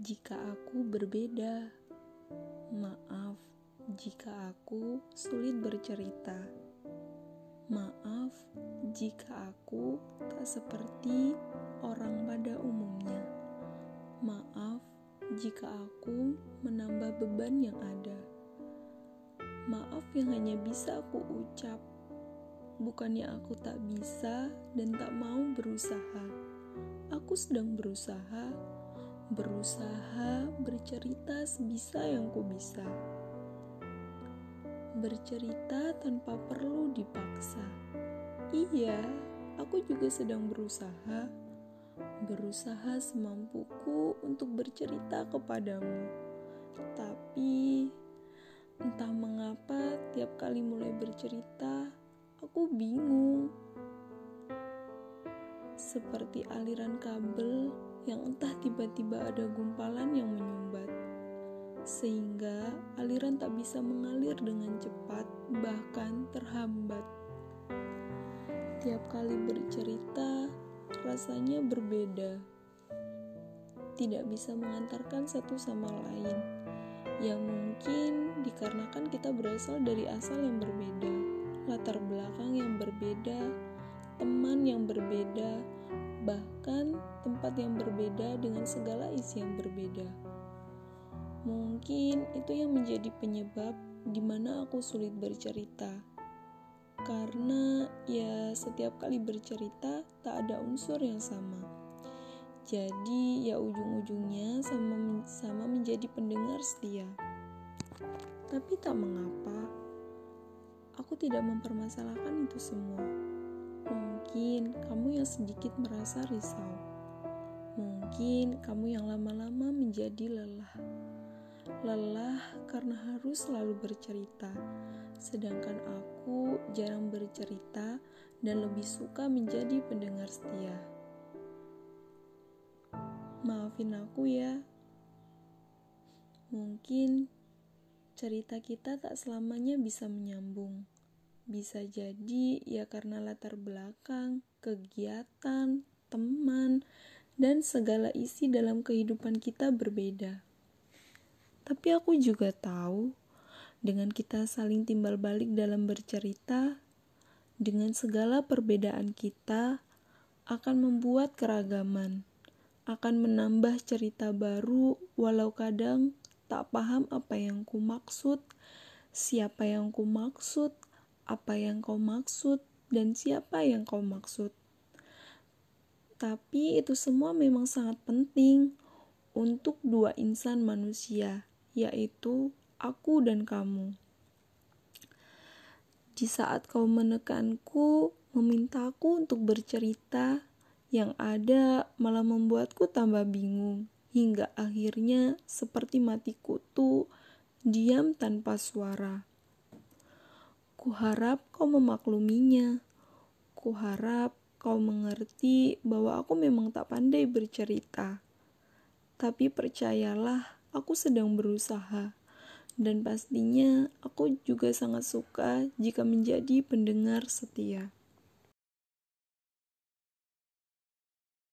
jika aku berbeda. Maaf jika aku sulit bercerita. Maaf jika aku tak seperti orang pada umumnya. Maaf jika aku menambah beban yang ada. Maaf yang hanya bisa aku ucap. Bukannya aku tak bisa dan tak mau berusaha. Aku sedang berusaha berusaha bercerita sebisa yang ku bisa. Bercerita tanpa perlu dipaksa. Iya, aku juga sedang berusaha. Berusaha semampuku untuk bercerita kepadamu. Tapi entah mengapa tiap kali mulai bercerita, aku bingung. Seperti aliran kabel yang entah tiba-tiba ada gumpalan yang menyumbat, sehingga aliran tak bisa mengalir dengan cepat, bahkan terhambat. Tiap kali bercerita, rasanya berbeda, tidak bisa mengantarkan satu sama lain, yang mungkin dikarenakan kita berasal dari asal yang berbeda, latar belakang yang berbeda, teman yang berbeda bahkan tempat yang berbeda dengan segala isi yang berbeda. Mungkin itu yang menjadi penyebab di mana aku sulit bercerita. Karena ya setiap kali bercerita tak ada unsur yang sama. Jadi ya ujung-ujungnya sama sama menjadi pendengar setia. Tapi tak mengapa. Aku tidak mempermasalahkan itu semua Mungkin kamu yang sedikit merasa risau. Mungkin kamu yang lama-lama menjadi lelah. Lelah karena harus selalu bercerita, sedangkan aku jarang bercerita dan lebih suka menjadi pendengar setia. Maafin aku ya. Mungkin cerita kita tak selamanya bisa menyambung. Bisa jadi ya karena latar belakang, kegiatan, teman, dan segala isi dalam kehidupan kita berbeda. Tapi aku juga tahu, dengan kita saling timbal balik dalam bercerita, dengan segala perbedaan kita akan membuat keragaman, akan menambah cerita baru, walau kadang tak paham apa yang ku maksud, siapa yang ku maksud, apa yang kau maksud dan siapa yang kau maksud. Tapi itu semua memang sangat penting untuk dua insan manusia, yaitu aku dan kamu. Di saat kau menekanku, memintaku untuk bercerita, yang ada malah membuatku tambah bingung, hingga akhirnya seperti mati kutu, diam tanpa suara. Kuharap kau memakluminya. Kuharap kau mengerti bahwa aku memang tak pandai bercerita. Tapi percayalah, aku sedang berusaha. Dan pastinya aku juga sangat suka jika menjadi pendengar setia.